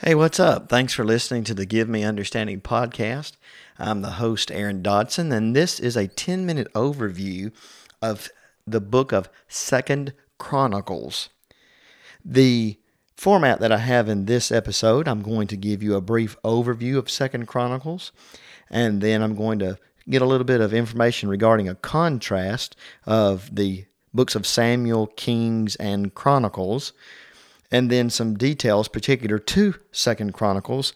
Hey, what's up? Thanks for listening to the Give Me Understanding podcast. I'm the host, Aaron Dodson, and this is a 10 minute overview of the book of Second Chronicles. The format that I have in this episode, I'm going to give you a brief overview of Second Chronicles, and then I'm going to get a little bit of information regarding a contrast of the books of Samuel, Kings, and Chronicles and then some details particular to Second Chronicles,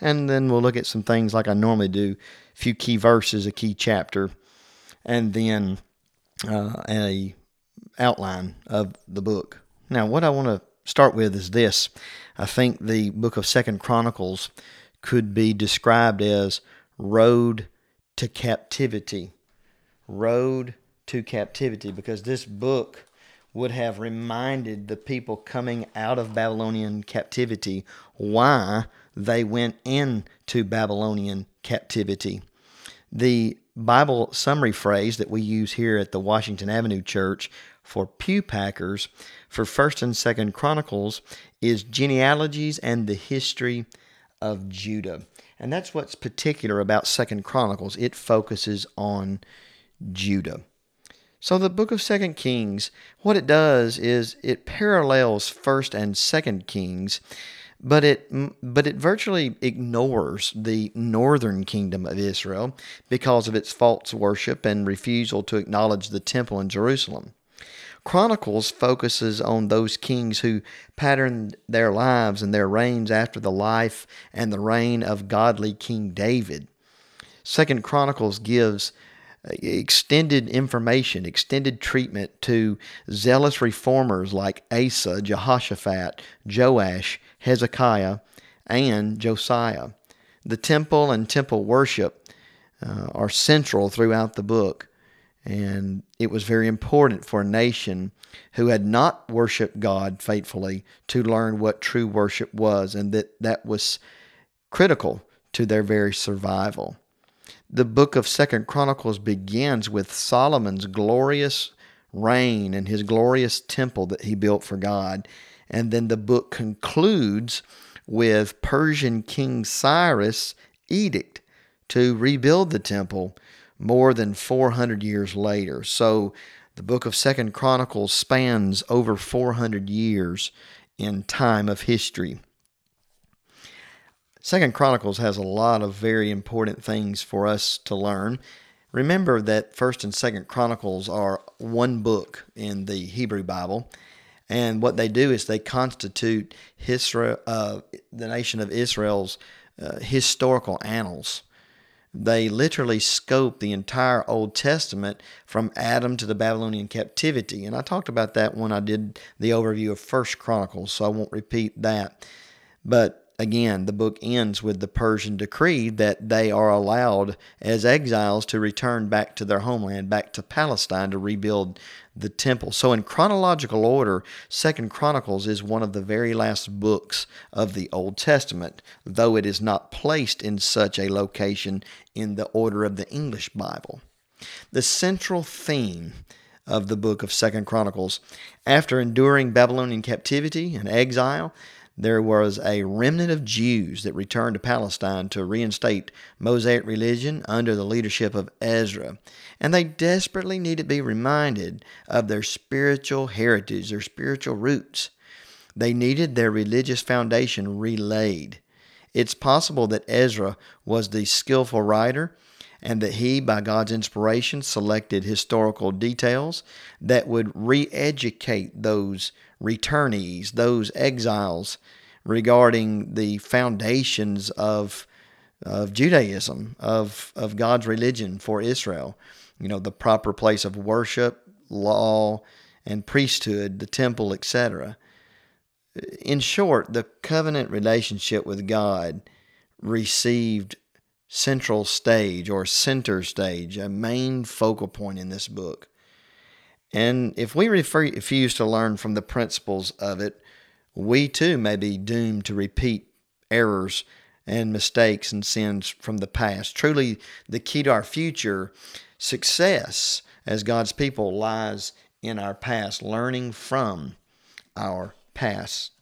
and then we'll look at some things like I normally do, a few key verses, a key chapter, and then uh, a outline of the book. Now, what I want to start with is this. I think the book of Second Chronicles could be described as road to captivity. Road to captivity, because this book would have reminded the people coming out of Babylonian captivity why they went into Babylonian captivity. The Bible summary phrase that we use here at the Washington Avenue Church for pew packers for 1st and 2nd Chronicles is genealogies and the history of Judah. And that's what's particular about 2nd Chronicles. It focuses on Judah. So the book of Second Kings, what it does is it parallels First and Second Kings, but it but it virtually ignores the northern kingdom of Israel because of its false worship and refusal to acknowledge the temple in Jerusalem. Chronicles focuses on those kings who patterned their lives and their reigns after the life and the reign of godly King David. Second Chronicles gives extended information, extended treatment to zealous reformers like Asa, Jehoshaphat, Joash, Hezekiah, and Josiah. The temple and temple worship uh, are central throughout the book, and it was very important for a nation who had not worshiped God faithfully to learn what true worship was, and that that was critical to their very survival. The book of Second Chronicles begins with Solomon's glorious reign and his glorious temple that he built for God. And then the book concludes with Persian King Cyrus' edict to rebuild the temple more than 400 years later. So the book of Second Chronicles spans over 400 years in time of history. Second Chronicles has a lot of very important things for us to learn. Remember that First and Second Chronicles are one book in the Hebrew Bible, and what they do is they constitute Israel, uh, the nation of Israel's uh, historical annals. They literally scope the entire Old Testament from Adam to the Babylonian captivity, and I talked about that when I did the overview of First Chronicles, so I won't repeat that. But again, the book ends with the Persian decree that they are allowed as exiles to return back to their homeland, back to Palestine to rebuild the temple. So in chronological order, 2nd Chronicles is one of the very last books of the Old Testament, though it is not placed in such a location in the order of the English Bible. The central theme of the book of 2nd Chronicles after enduring Babylonian captivity and exile, there was a remnant of Jews that returned to Palestine to reinstate Mosaic religion under the leadership of Ezra. And they desperately need to be reminded of their spiritual heritage, their spiritual roots. They needed their religious foundation relayed. It's possible that Ezra was the skillful writer and that he, by God's inspiration, selected historical details that would re educate those returnees, those exiles, regarding the foundations of, of Judaism, of, of God's religion for Israel. You know, the proper place of worship, law, and priesthood, the temple, etc. In short, the covenant relationship with God received central stage or center stage, a main focal point in this book. And if we refuse to learn from the principles of it, we too may be doomed to repeat errors and mistakes and sins from the past. Truly, the key to our future success as God's people lies in our past, learning from our past.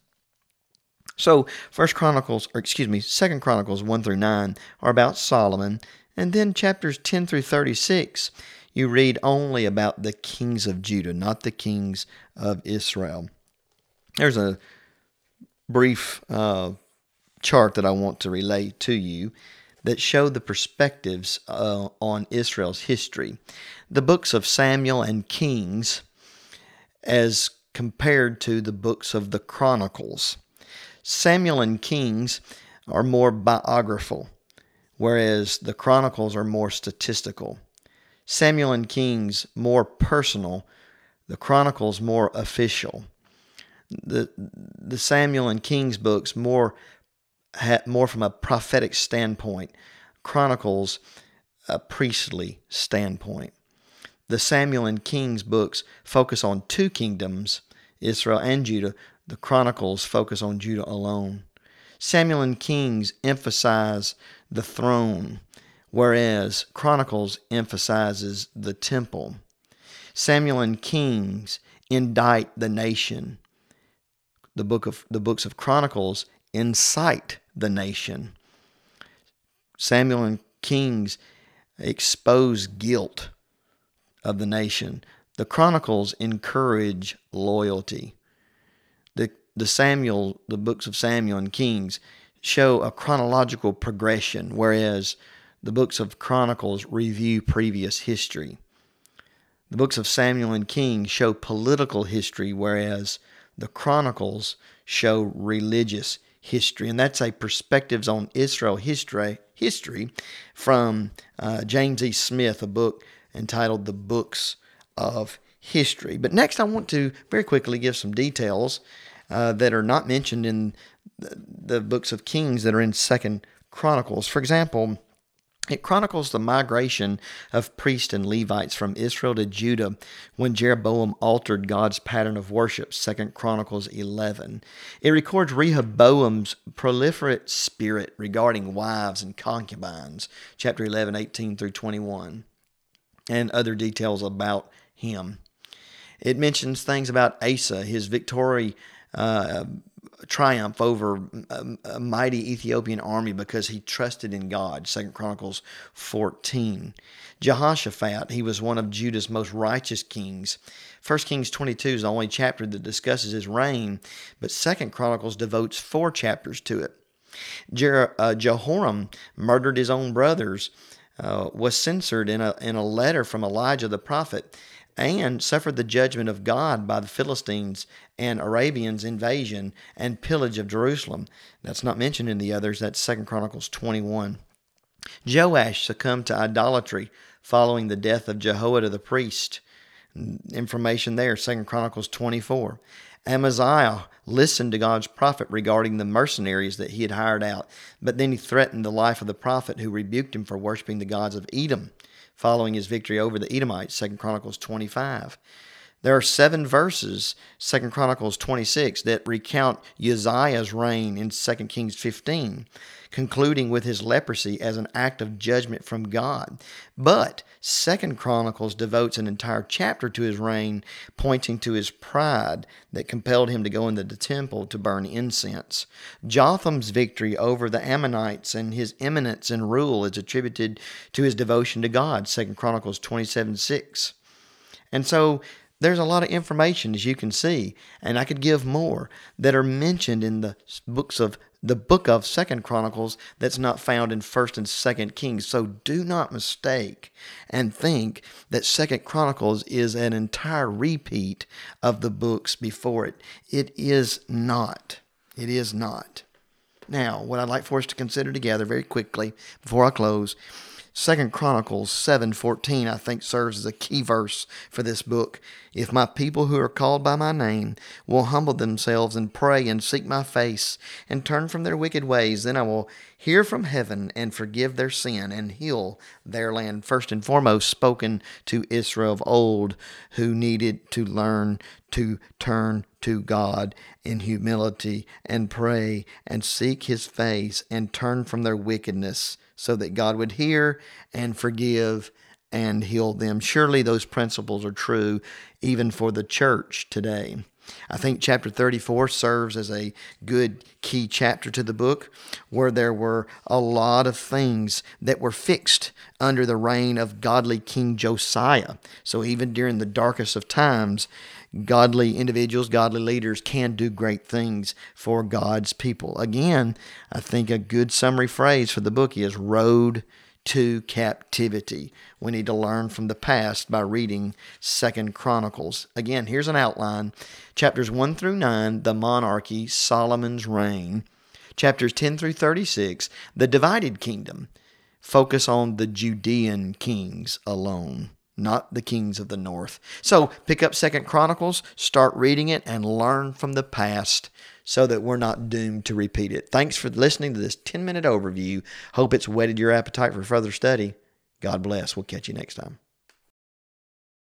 So, First Chronicles, or excuse me, Second Chronicles 1 through 9 are about Solomon, and then chapters 10 through 36 you read only about the kings of Judah, not the kings of Israel. There's a brief uh, chart that I want to relay to you that show the perspectives uh, on Israel's history. The books of Samuel and Kings, as compared to the books of the Chronicles. Samuel and Kings are more biographical, whereas the Chronicles are more statistical. Samuel and Kings more personal, the Chronicles more official. The the Samuel and Kings books more more from a prophetic standpoint, Chronicles a priestly standpoint. The Samuel and Kings books focus on two kingdoms, Israel and Judah. The Chronicles focus on Judah alone. Samuel and Kings emphasize the throne, whereas Chronicles emphasizes the temple. Samuel and Kings indict the nation. The book of the books of Chronicles incite the nation. Samuel and Kings expose guilt of the nation. The Chronicles encourage loyalty. The, Samuel, the books of Samuel and Kings show a chronological progression, whereas the books of Chronicles review previous history. The books of Samuel and Kings show political history, whereas the Chronicles show religious history, and that's a perspectives on Israel history history from uh, James E. Smith, a book entitled "The Books of History." But next, I want to very quickly give some details uh, that are not mentioned in the, the books of Kings that are in Second Chronicles. For example. It chronicles the migration of priests and Levites from Israel to Judah when Jeroboam altered God's pattern of worship, 2 Chronicles 11. It records Rehoboam's proliferate spirit regarding wives and concubines, chapter 11, 18 through 21, and other details about him. It mentions things about Asa, his victory uh, triumph over a, mighty Ethiopian army because he trusted in God. Second Chronicles 14. Jehoshaphat, he was one of Judah's most righteous kings. First Kings 22 is the only chapter that discusses his reign, but Second Chronicles devotes four chapters to it. Jer- uh, Jehoram murdered his own brothers, uh, was censored in a, in a letter from Elijah the prophet, and suffered the judgment of God by the Philistines and Arabians' invasion and pillage of Jerusalem. That's not mentioned in the others. That's Second Chronicles 21. Joash succumbed to idolatry following the death of Jehoiada the priest. Information there, Second Chronicles 24. Amaziah listened to God's prophet regarding the mercenaries that he had hired out, but then he threatened the life of the prophet who rebuked him for worshiping the gods of Edom following his victory over the Edomites, 2 Chronicles 25. There are seven verses, 2 Chronicles 26, that recount Uzziah's reign in 2 Kings 15, concluding with his leprosy as an act of judgment from God. But 2 Chronicles devotes an entire chapter to his reign, pointing to his pride that compelled him to go into the temple to burn incense. Jotham's victory over the Ammonites and his eminence in rule is attributed to his devotion to God, 2 Chronicles 27 6. And so there's a lot of information, as you can see, and I could give more that are mentioned in the books of the book of Second Chronicles that's not found in First and Second Kings. So do not mistake and think that Second Chronicles is an entire repeat of the books before it. It is not. It is not. Now, what I'd like for us to consider together very quickly before I close Second Chronicles 7:14 I think serves as a key verse for this book. If my people who are called by my name will humble themselves and pray and seek my face and turn from their wicked ways, then I will hear from heaven and forgive their sin and heal their land. First and foremost spoken to Israel of old who needed to learn to turn to God in humility and pray and seek his face and turn from their wickedness so that God would hear and forgive and heal them. Surely those principles are true even for the church today. I think chapter 34 serves as a good key chapter to the book where there were a lot of things that were fixed under the reign of godly King Josiah. So even during the darkest of times, godly individuals, godly leaders can do great things for God's people. Again, I think a good summary phrase for the book is road to captivity. We need to learn from the past by reading Second Chronicles. Again, here's an outline. Chapters 1 through 9, the monarchy, Solomon's reign. Chapters 10 through 36, the divided kingdom. Focus on the Judean kings alone not the kings of the north. So pick up Second Chronicles, start reading it, and learn from the past so that we're not doomed to repeat it. Thanks for listening to this 10 minute overview. Hope it's whetted your appetite for further study. God bless. We'll catch you next time.